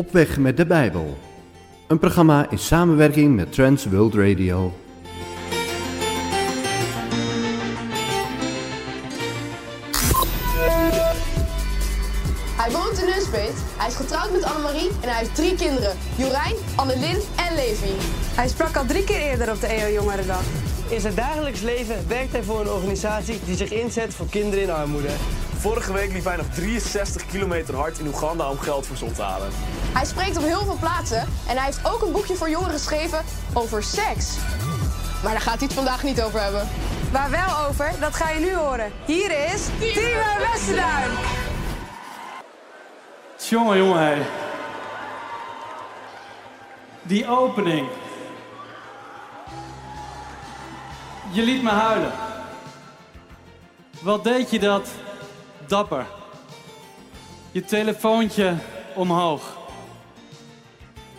Op weg met de Bijbel. Een programma in samenwerking met Trans World Radio. Hij woont in Nunspeet, hij is getrouwd met Annemarie en hij heeft drie kinderen. Jorijn, Annelien en Levi. Hij sprak al drie keer eerder op de EO Jongerendag. In zijn dagelijks leven werkt hij voor een organisatie die zich inzet voor kinderen in armoede. Vorige week liep hij nog 63 kilometer hard in Oeganda om geld voor ze op te halen. Hij spreekt op heel veel plaatsen en hij heeft ook een boekje voor jongeren geschreven over seks. Maar daar gaat hij het vandaag niet over hebben. Waar wel over, dat ga je nu horen. Hier is Timo Westerduin. Jongen, jongen, hé. Die opening. Je liet me huilen. Wat deed je dat dapper? Je telefoontje omhoog.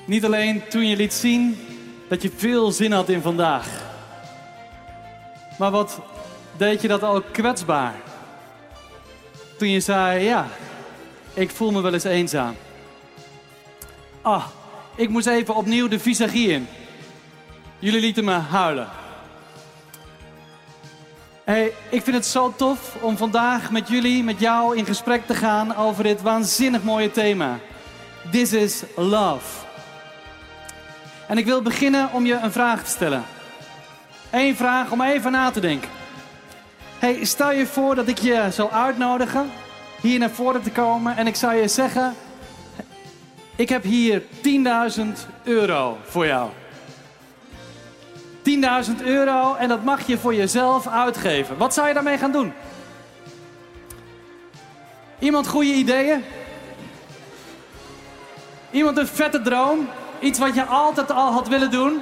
Niet alleen toen je liet zien dat je veel zin had in vandaag. Maar wat deed je dat ook kwetsbaar? Toen je zei, ja, ik voel me wel eens eenzaam. Ah, ik moest even opnieuw de visagie in. Jullie lieten me huilen. Hey, ik vind het zo tof om vandaag met jullie, met jou in gesprek te gaan over dit waanzinnig mooie thema. This is love. En ik wil beginnen om je een vraag te stellen. Eén vraag om even na te denken. Hey, stel je voor dat ik je zou uitnodigen hier naar voren te komen en ik zou je zeggen: Ik heb hier 10.000 euro voor jou. 10.000 euro en dat mag je voor jezelf uitgeven. Wat zou je daarmee gaan doen? Iemand goede ideeën? Iemand een vette droom? Iets wat je altijd al had willen doen?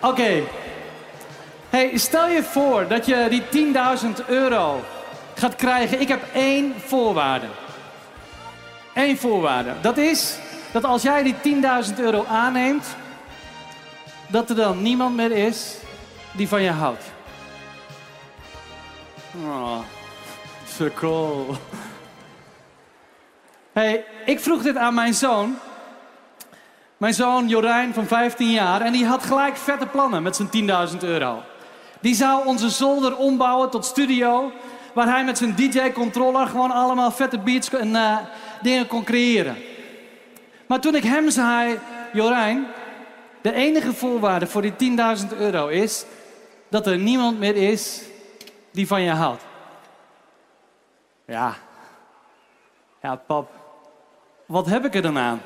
Oké. Hey, stel je voor dat je die 10.000 euro gaat krijgen. Ik heb één voorwaarde. Eén voorwaarde. Dat is dat als jij die 10.000 euro aanneemt, dat er dan niemand meer is die van je houdt. Oh, so cool. Hey, ik vroeg dit aan mijn zoon. Mijn zoon Jorijn van 15 jaar. En die had gelijk vette plannen met zijn 10.000 euro. Die zou onze zolder ombouwen tot studio. Waar hij met zijn DJ-controller gewoon allemaal vette beats en uh, dingen kon creëren. Maar toen ik hem zei, Jorijn, de enige voorwaarde voor die 10.000 euro is dat er niemand meer is die van je houdt. Ja, ja, pap, wat heb ik er dan aan?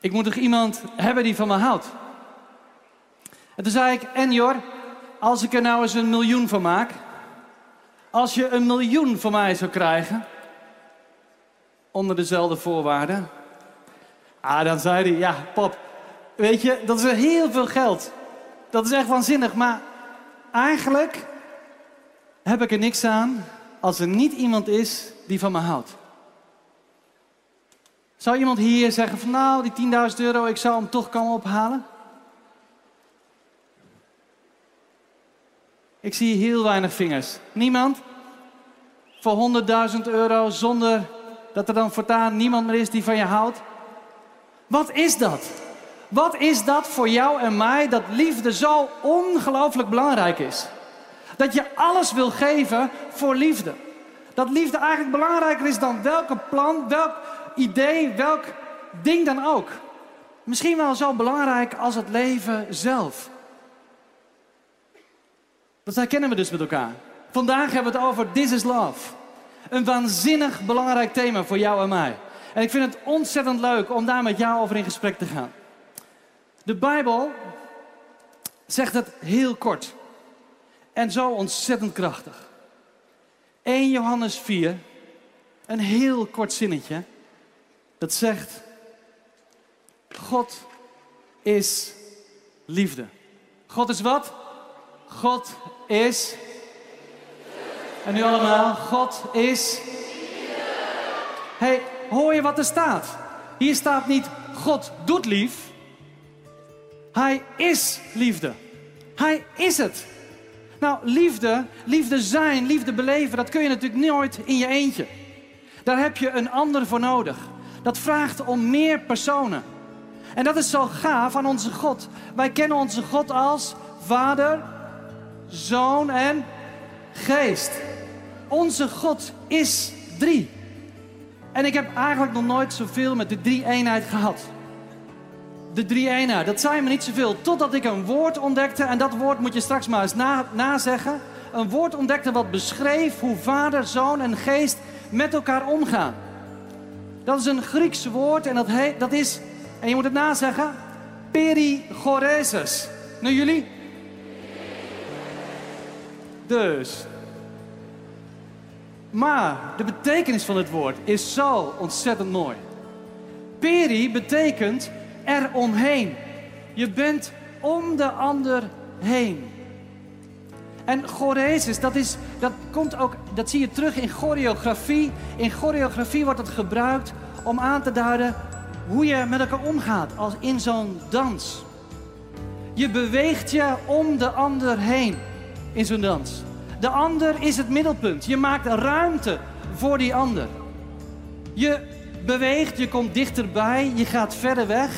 Ik moet toch iemand hebben die van me houdt? En toen zei ik, en Jor, als ik er nou eens een miljoen van maak, als je een miljoen van mij zou krijgen, onder dezelfde voorwaarden, Ah, dan zei hij, ja, pap, weet je, dat is heel veel geld. Dat is echt waanzinnig, maar eigenlijk heb ik er niks aan als er niet iemand is die van me houdt. Zou iemand hier zeggen van nou, die 10.000 euro, ik zou hem toch komen ophalen? Ik zie heel weinig vingers. Niemand? Voor 100.000 euro zonder dat er dan voortaan niemand meer is die van je houdt? Wat is dat? Wat is dat voor jou en mij dat liefde zo ongelooflijk belangrijk is? Dat je alles wil geven voor liefde. Dat liefde eigenlijk belangrijker is dan welke plan, welk idee, welk ding dan ook. Misschien wel zo belangrijk als het leven zelf. Dat herkennen we dus met elkaar. Vandaag hebben we het over This is Love. Een waanzinnig belangrijk thema voor jou en mij. En ik vind het ontzettend leuk om daar met jou over in gesprek te gaan. De Bijbel zegt het heel kort. En zo ontzettend krachtig. 1 Johannes 4, een heel kort zinnetje. Dat zegt, God is liefde. God is wat? God is. En nu allemaal, God is. Hey, hoor je wat er staat? Hier staat niet God doet lief. Hij is liefde. Hij is het. Nou, liefde, liefde zijn, liefde beleven, dat kun je natuurlijk nooit in je eentje. Daar heb je een ander voor nodig. Dat vraagt om meer personen. En dat is zo gaaf aan onze God. Wij kennen onze God als Vader, Zoon en Geest. Onze God is drie. En ik heb eigenlijk nog nooit zoveel met de drie eenheid gehad. De drie eenheid, dat zei me niet zoveel. Totdat ik een woord ontdekte, en dat woord moet je straks maar eens na, nazeggen. Een woord ontdekte wat beschreef hoe Vader, Zoon en Geest met elkaar omgaan. Dat is een Grieks woord en dat, dat is, en je moet het nazeggen, perichoresis. Nu jullie? Dus. Maar de betekenis van het woord is zo ontzettend mooi. Peri betekent er omheen. Je bent om de ander heen. En choresis, dat, is, dat, komt ook, dat zie je terug in choreografie. In choreografie wordt het gebruikt om aan te duiden hoe je met elkaar omgaat als in zo'n dans. Je beweegt je om de ander heen in zo'n dans. De ander is het middelpunt. Je maakt ruimte voor die ander. Je beweegt, je komt dichterbij, je gaat verder weg.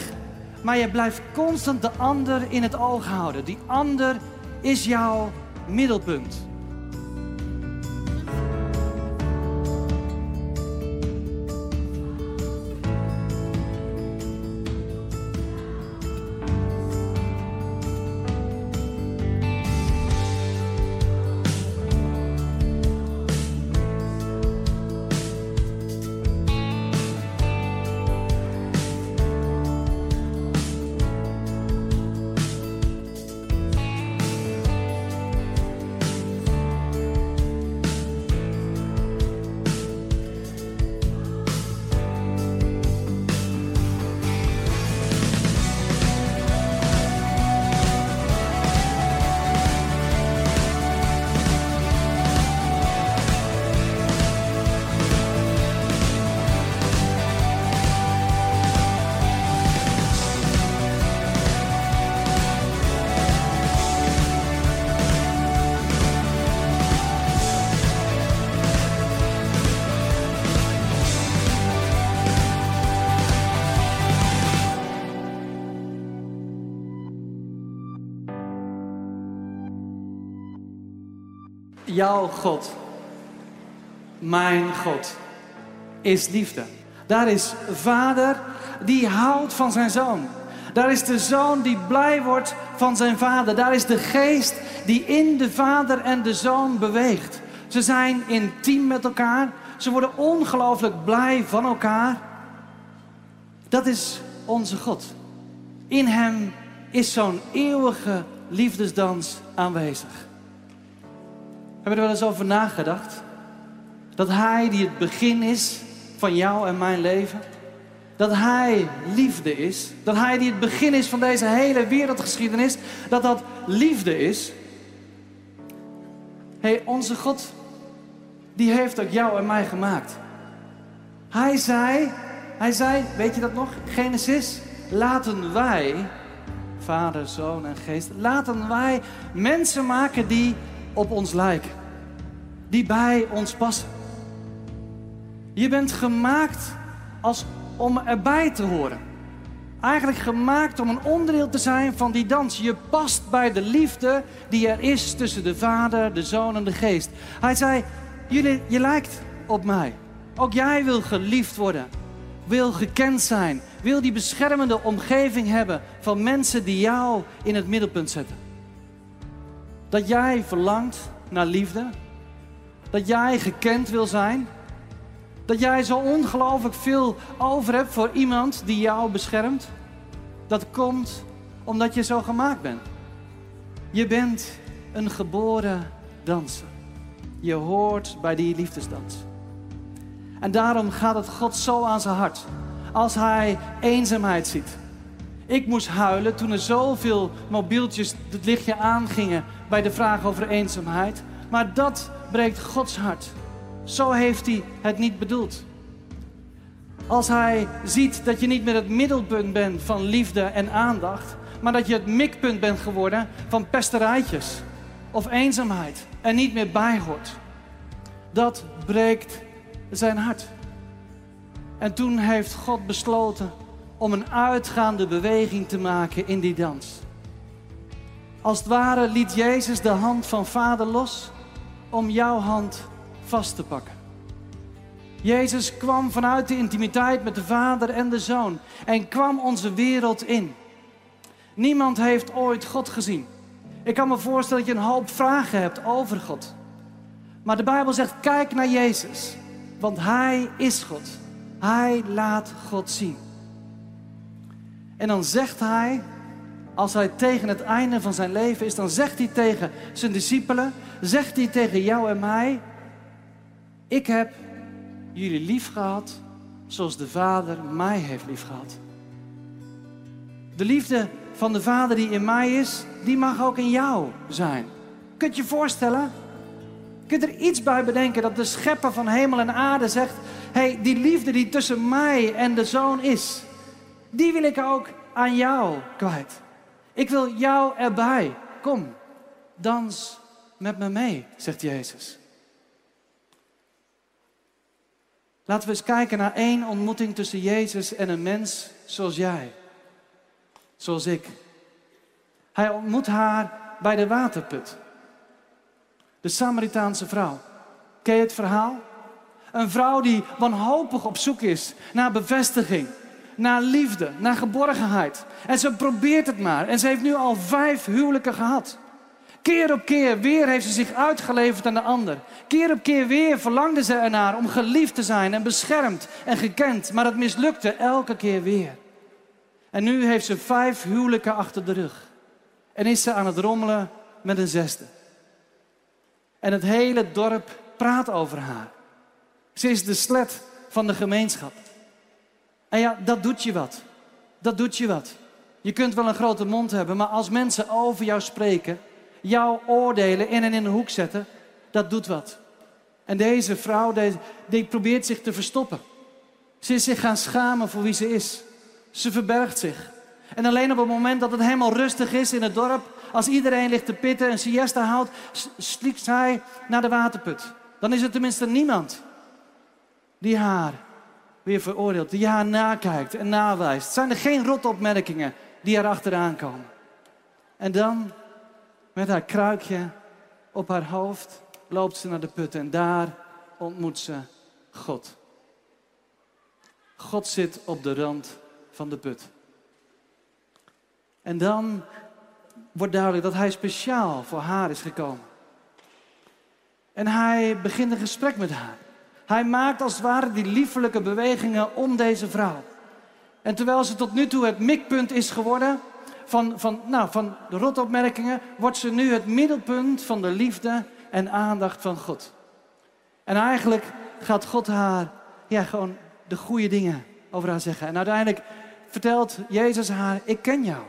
Maar je blijft constant de ander in het oog houden. Die ander is jouw middelpunt. Jouw God, mijn God, is liefde. Daar is vader die houdt van zijn zoon. Daar is de zoon die blij wordt van zijn vader. Daar is de geest die in de vader en de zoon beweegt. Ze zijn intiem met elkaar. Ze worden ongelooflijk blij van elkaar. Dat is onze God. In hem is zo'n eeuwige liefdesdans aanwezig. Hebben er wel eens over nagedacht? Dat Hij die het begin is van jou en mijn leven. Dat Hij liefde is. Dat Hij die het begin is van deze hele wereldgeschiedenis. Dat dat liefde is. Hé, hey, onze God, die heeft ook jou en mij gemaakt. Hij zei, hij zei, weet je dat nog? Genesis, laten wij, Vader, Zoon en Geest, laten wij mensen maken die op ons lijken. Die bij ons passen. Je bent gemaakt als, om erbij te horen. Eigenlijk gemaakt om een onderdeel te zijn van die dans. Je past bij de liefde die er is tussen de Vader, de Zoon en de Geest. Hij zei, jullie, je lijkt op mij. Ook jij wil geliefd worden. Wil gekend zijn. Wil die beschermende omgeving hebben van mensen die jou in het middelpunt zetten. Dat jij verlangt naar liefde. Dat jij gekend wil zijn. Dat jij zo ongelooflijk veel over hebt voor iemand die jou beschermt. Dat komt omdat je zo gemaakt bent. Je bent een geboren danser. Je hoort bij die liefdesdans. En daarom gaat het God zo aan zijn hart. Als hij eenzaamheid ziet. Ik moest huilen toen er zoveel mobieltjes het lichtje aangingen bij de vraag over eenzaamheid. Maar dat breekt Gods hart. Zo heeft hij het niet bedoeld. Als hij ziet dat je niet meer het middelpunt bent van liefde en aandacht, maar dat je het mikpunt bent geworden van pesterijtjes of eenzaamheid en niet meer bij hoort. Dat breekt zijn hart. En toen heeft God besloten om een uitgaande beweging te maken in die dans. Als het ware liet Jezus de hand van Vader los om jouw hand vast te pakken. Jezus kwam vanuit de intimiteit met de Vader en de Zoon en kwam onze wereld in. Niemand heeft ooit God gezien. Ik kan me voorstellen dat je een hoop vragen hebt over God. Maar de Bijbel zegt: kijk naar Jezus, want Hij is God. Hij laat God zien. En dan zegt Hij, als Hij tegen het einde van zijn leven is, dan zegt Hij tegen zijn discipelen, zegt Hij tegen jou en mij: Ik heb jullie lief gehad zoals de Vader mij heeft lief gehad. De liefde van de Vader die in mij is, die mag ook in jou zijn. Kunt je voorstellen? Kunt er iets bij bedenken dat de schepper van hemel en aarde zegt: hey, die liefde die tussen mij en de zoon is, die wil ik ook aan jou kwijt. Ik wil jou erbij. Kom, dans met me mee, zegt Jezus. Laten we eens kijken naar één ontmoeting tussen Jezus en een mens zoals jij, zoals ik. Hij ontmoet haar bij de waterput. De Samaritaanse vrouw. Ken je het verhaal? Een vrouw die wanhopig op zoek is naar bevestiging, naar liefde, naar geborgenheid. En ze probeert het maar. En ze heeft nu al vijf huwelijken gehad. Keer op keer weer heeft ze zich uitgeleverd aan de ander. Keer op keer weer verlangde ze ernaar om geliefd te zijn en beschermd en gekend. Maar het mislukte elke keer weer. En nu heeft ze vijf huwelijken achter de rug. En is ze aan het rommelen met een zesde. En het hele dorp praat over haar. Ze is de slet van de gemeenschap. En ja, dat doet je wat. Dat doet je wat. Je kunt wel een grote mond hebben, maar als mensen over jou spreken, jou oordelen, in en in de hoek zetten, dat doet wat. En deze vrouw, die, probeert zich te verstoppen. Ze is zich gaan schamen voor wie ze is. Ze verbergt zich. En alleen op het moment dat het helemaal rustig is in het dorp, als iedereen ligt te pitten en siesta houdt, slikt zij naar de waterput. Dan is er tenminste niemand die haar weer veroordeelt, die haar nakijkt en nawijst. Zijn er geen rotopmerkingen die er achteraan komen. En dan, met haar kruikje op haar hoofd, loopt ze naar de put en daar ontmoet ze God. God zit op de rand van de put. En dan wordt duidelijk dat hij speciaal voor haar is gekomen. En hij begint een gesprek met haar. Hij maakt als het ware die liefelijke bewegingen om deze vrouw. En terwijl ze tot nu toe het mikpunt is geworden van, van, nou, van de rotopmerkingen, wordt ze nu het middelpunt van de liefde en aandacht van God. En eigenlijk gaat God haar ja, gewoon de goede dingen over haar zeggen. En uiteindelijk vertelt Jezus haar: Ik ken jou.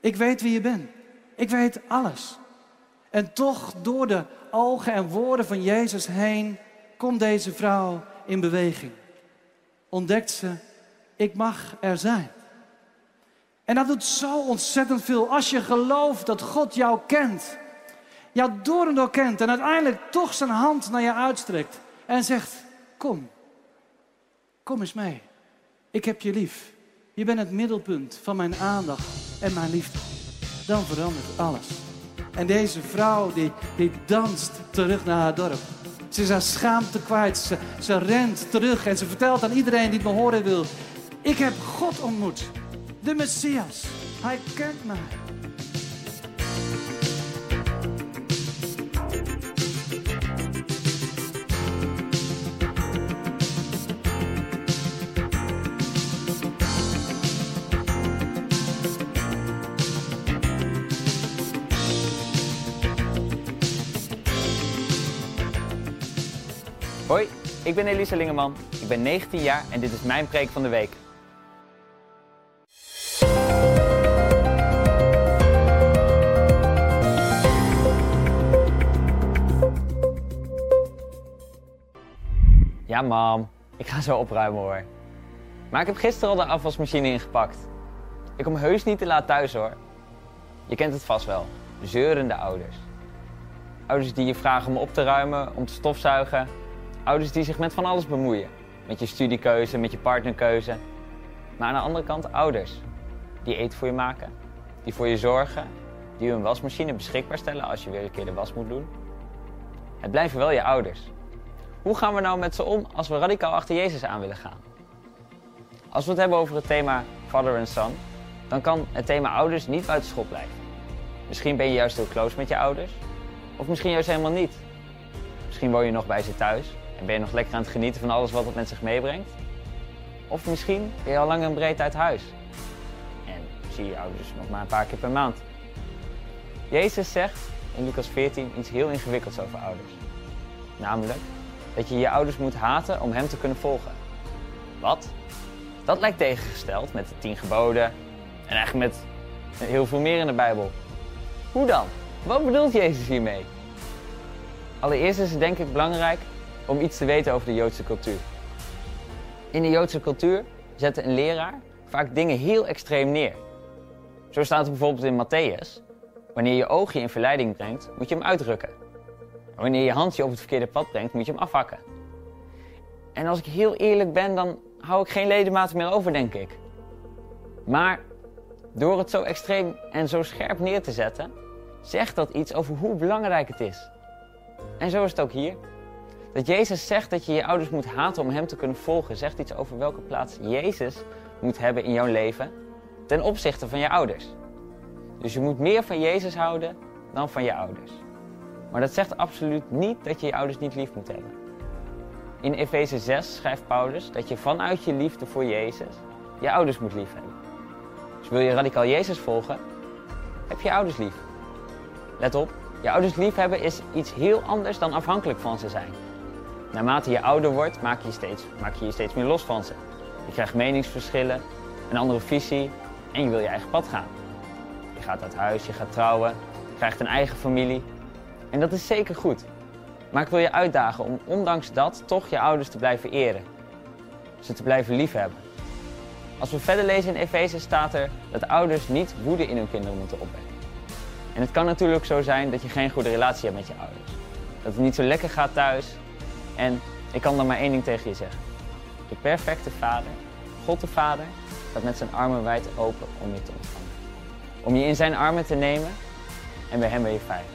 Ik weet wie je bent. Ik weet alles. En toch door de ogen en woorden van Jezus heen komt deze vrouw in beweging. Ontdekt ze, ik mag er zijn. En dat doet zo ontzettend veel als je gelooft dat God jou kent. Jou door en door kent en uiteindelijk toch zijn hand naar je uitstrekt en zegt, kom, kom eens mee. Ik heb je lief. Je bent het middelpunt van mijn aandacht en mijn liefde. Dan verandert alles. En deze vrouw die, die danst terug naar haar dorp. Ze is haar schaamte kwijt. Ze, ze rent terug en ze vertelt aan iedereen die het me horen wil. Ik heb God ontmoet. De Messias. Hij kent mij. Ik ben Elisa Lingeman. Ik ben 19 jaar en dit is mijn preek van de week. Ja, mam. Ik ga zo opruimen hoor. Maar ik heb gisteren al de afwasmachine ingepakt. Ik kom heus niet te laat thuis hoor. Je kent het vast wel. Zeurende ouders. Ouders die je vragen om op te ruimen, om te stofzuigen. Ouders die zich met van alles bemoeien. met je studiekeuze, met je partnerkeuze. Maar aan de andere kant ouders, die eten voor je maken, die voor je zorgen, die hun wasmachine beschikbaar stellen als je weer een keer de was moet doen. Het blijven wel je ouders. Hoe gaan we nou met ze om als we radicaal achter Jezus aan willen gaan? Als we het hebben over het thema Father en Son, dan kan het thema ouders niet buiten schot blijven. Misschien ben je juist heel close met je ouders, of misschien juist helemaal niet. Misschien woon je nog bij ze thuis en ben je nog lekker aan het genieten van alles wat het met zich meebrengt. Of misschien ben je al lang en breed uit huis en zie je ouders nog maar een paar keer per maand. Jezus zegt in Lucas 14 iets heel ingewikkelds over ouders. Namelijk dat je je ouders moet haten om hem te kunnen volgen. Wat? Dat lijkt tegengesteld met de tien geboden en eigenlijk met heel veel meer in de Bijbel. Hoe dan? Wat bedoelt Jezus hiermee? Allereerst is het denk ik belangrijk om iets te weten over de Joodse cultuur. In de Joodse cultuur zette een leraar vaak dingen heel extreem neer. Zo staat er bijvoorbeeld in Matthäus: Wanneer je oog je in verleiding brengt, moet je hem uitrukken. En wanneer je hand je op het verkeerde pad brengt, moet je hem afhakken. En als ik heel eerlijk ben, dan hou ik geen ledematen meer over, denk ik. Maar door het zo extreem en zo scherp neer te zetten, zegt dat iets over hoe belangrijk het is. En zo is het ook hier. Dat Jezus zegt dat je je ouders moet haten om Hem te kunnen volgen, zegt iets over welke plaats Jezus moet hebben in jouw leven ten opzichte van je ouders. Dus je moet meer van Jezus houden dan van je ouders. Maar dat zegt absoluut niet dat je je ouders niet lief moet hebben. In Efeze 6 schrijft Paulus dat je vanuit je liefde voor Jezus je ouders moet lief hebben. Dus wil je radicaal Jezus volgen, heb je ouders lief. Let op, je ouders lief hebben is iets heel anders dan afhankelijk van ze zijn. Naarmate je ouder wordt, maak je, steeds, maak je je steeds meer los van ze. Je krijgt meningsverschillen, een andere visie en je wil je eigen pad gaan. Je gaat uit huis, je gaat trouwen, je krijgt een eigen familie. En dat is zeker goed. Maar ik wil je uitdagen om ondanks dat toch je ouders te blijven eren. Ze te blijven liefhebben. Als we verder lezen in Efeze staat er dat ouders niet woede in hun kinderen moeten opwekken. En het kan natuurlijk zo zijn dat je geen goede relatie hebt met je ouders. Dat het niet zo lekker gaat thuis. En ik kan dan maar één ding tegen je zeggen. De perfecte vader, God de Vader, staat met zijn armen wijd open om je te ontvangen. Om je in zijn armen te nemen en bij hem ben je veilig.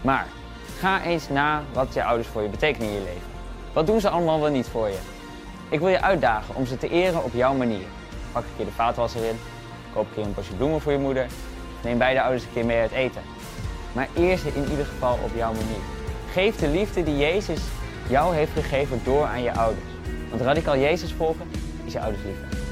Maar ga eens na wat je ouders voor je betekenen in je leven. Wat doen ze allemaal wel niet voor je? Ik wil je uitdagen om ze te eren op jouw manier. Pak een keer de vaatwasser in, koop een keer een bosje bloemen voor je moeder, neem beide ouders een keer mee uit eten. Maar eer ze in ieder geval op jouw manier. Geef de liefde die Jezus jou heeft gegeven door aan je ouders. Want radicaal Jezus volgen is je ouders lief.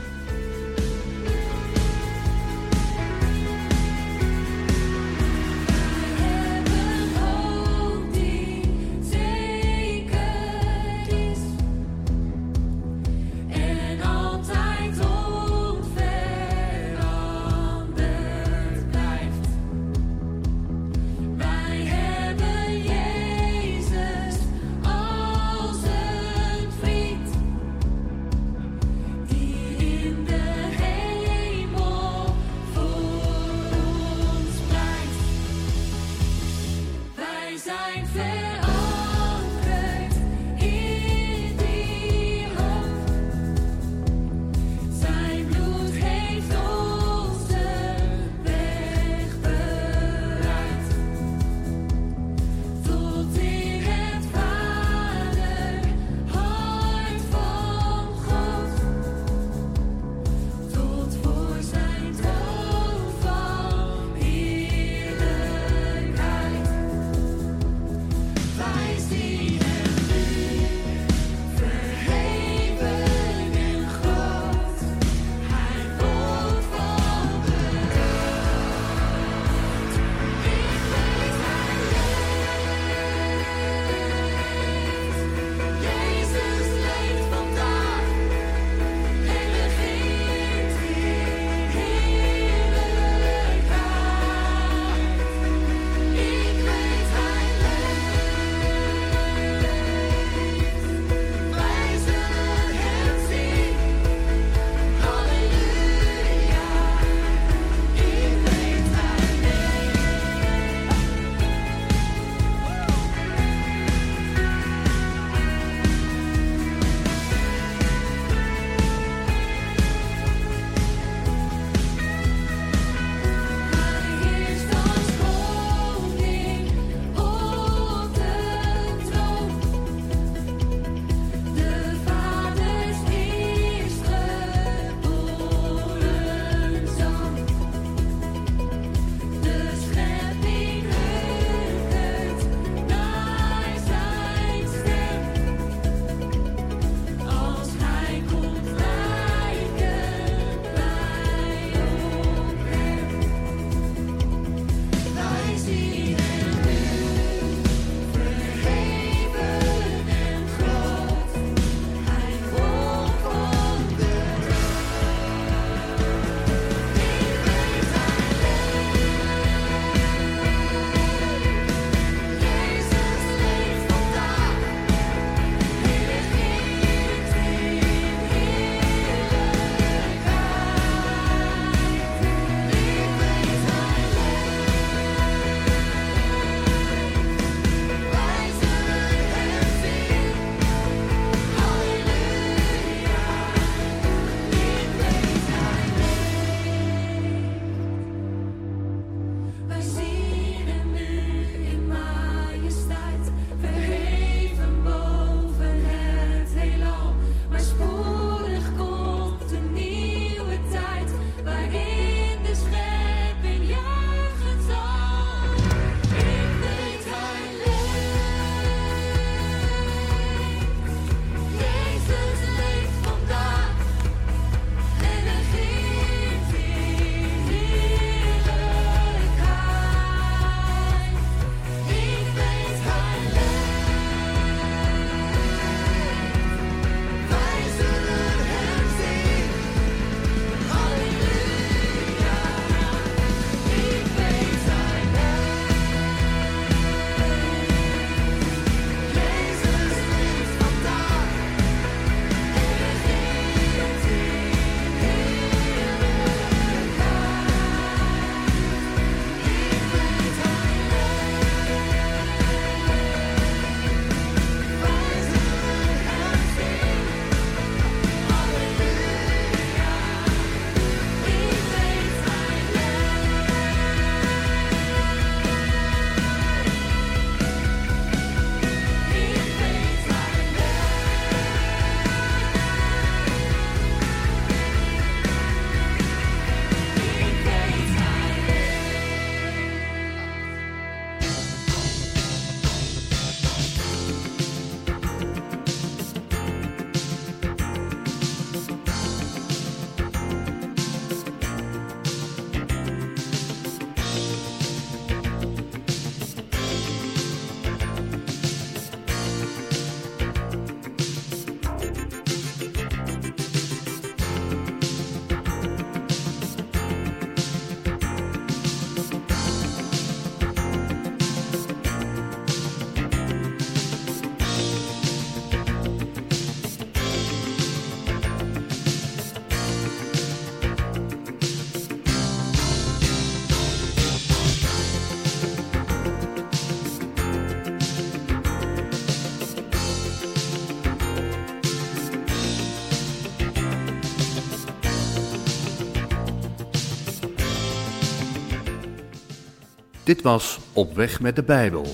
Dit was Op weg met de Bijbel.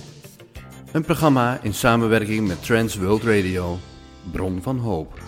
Een programma in samenwerking met Trans World Radio, Bron van Hoop.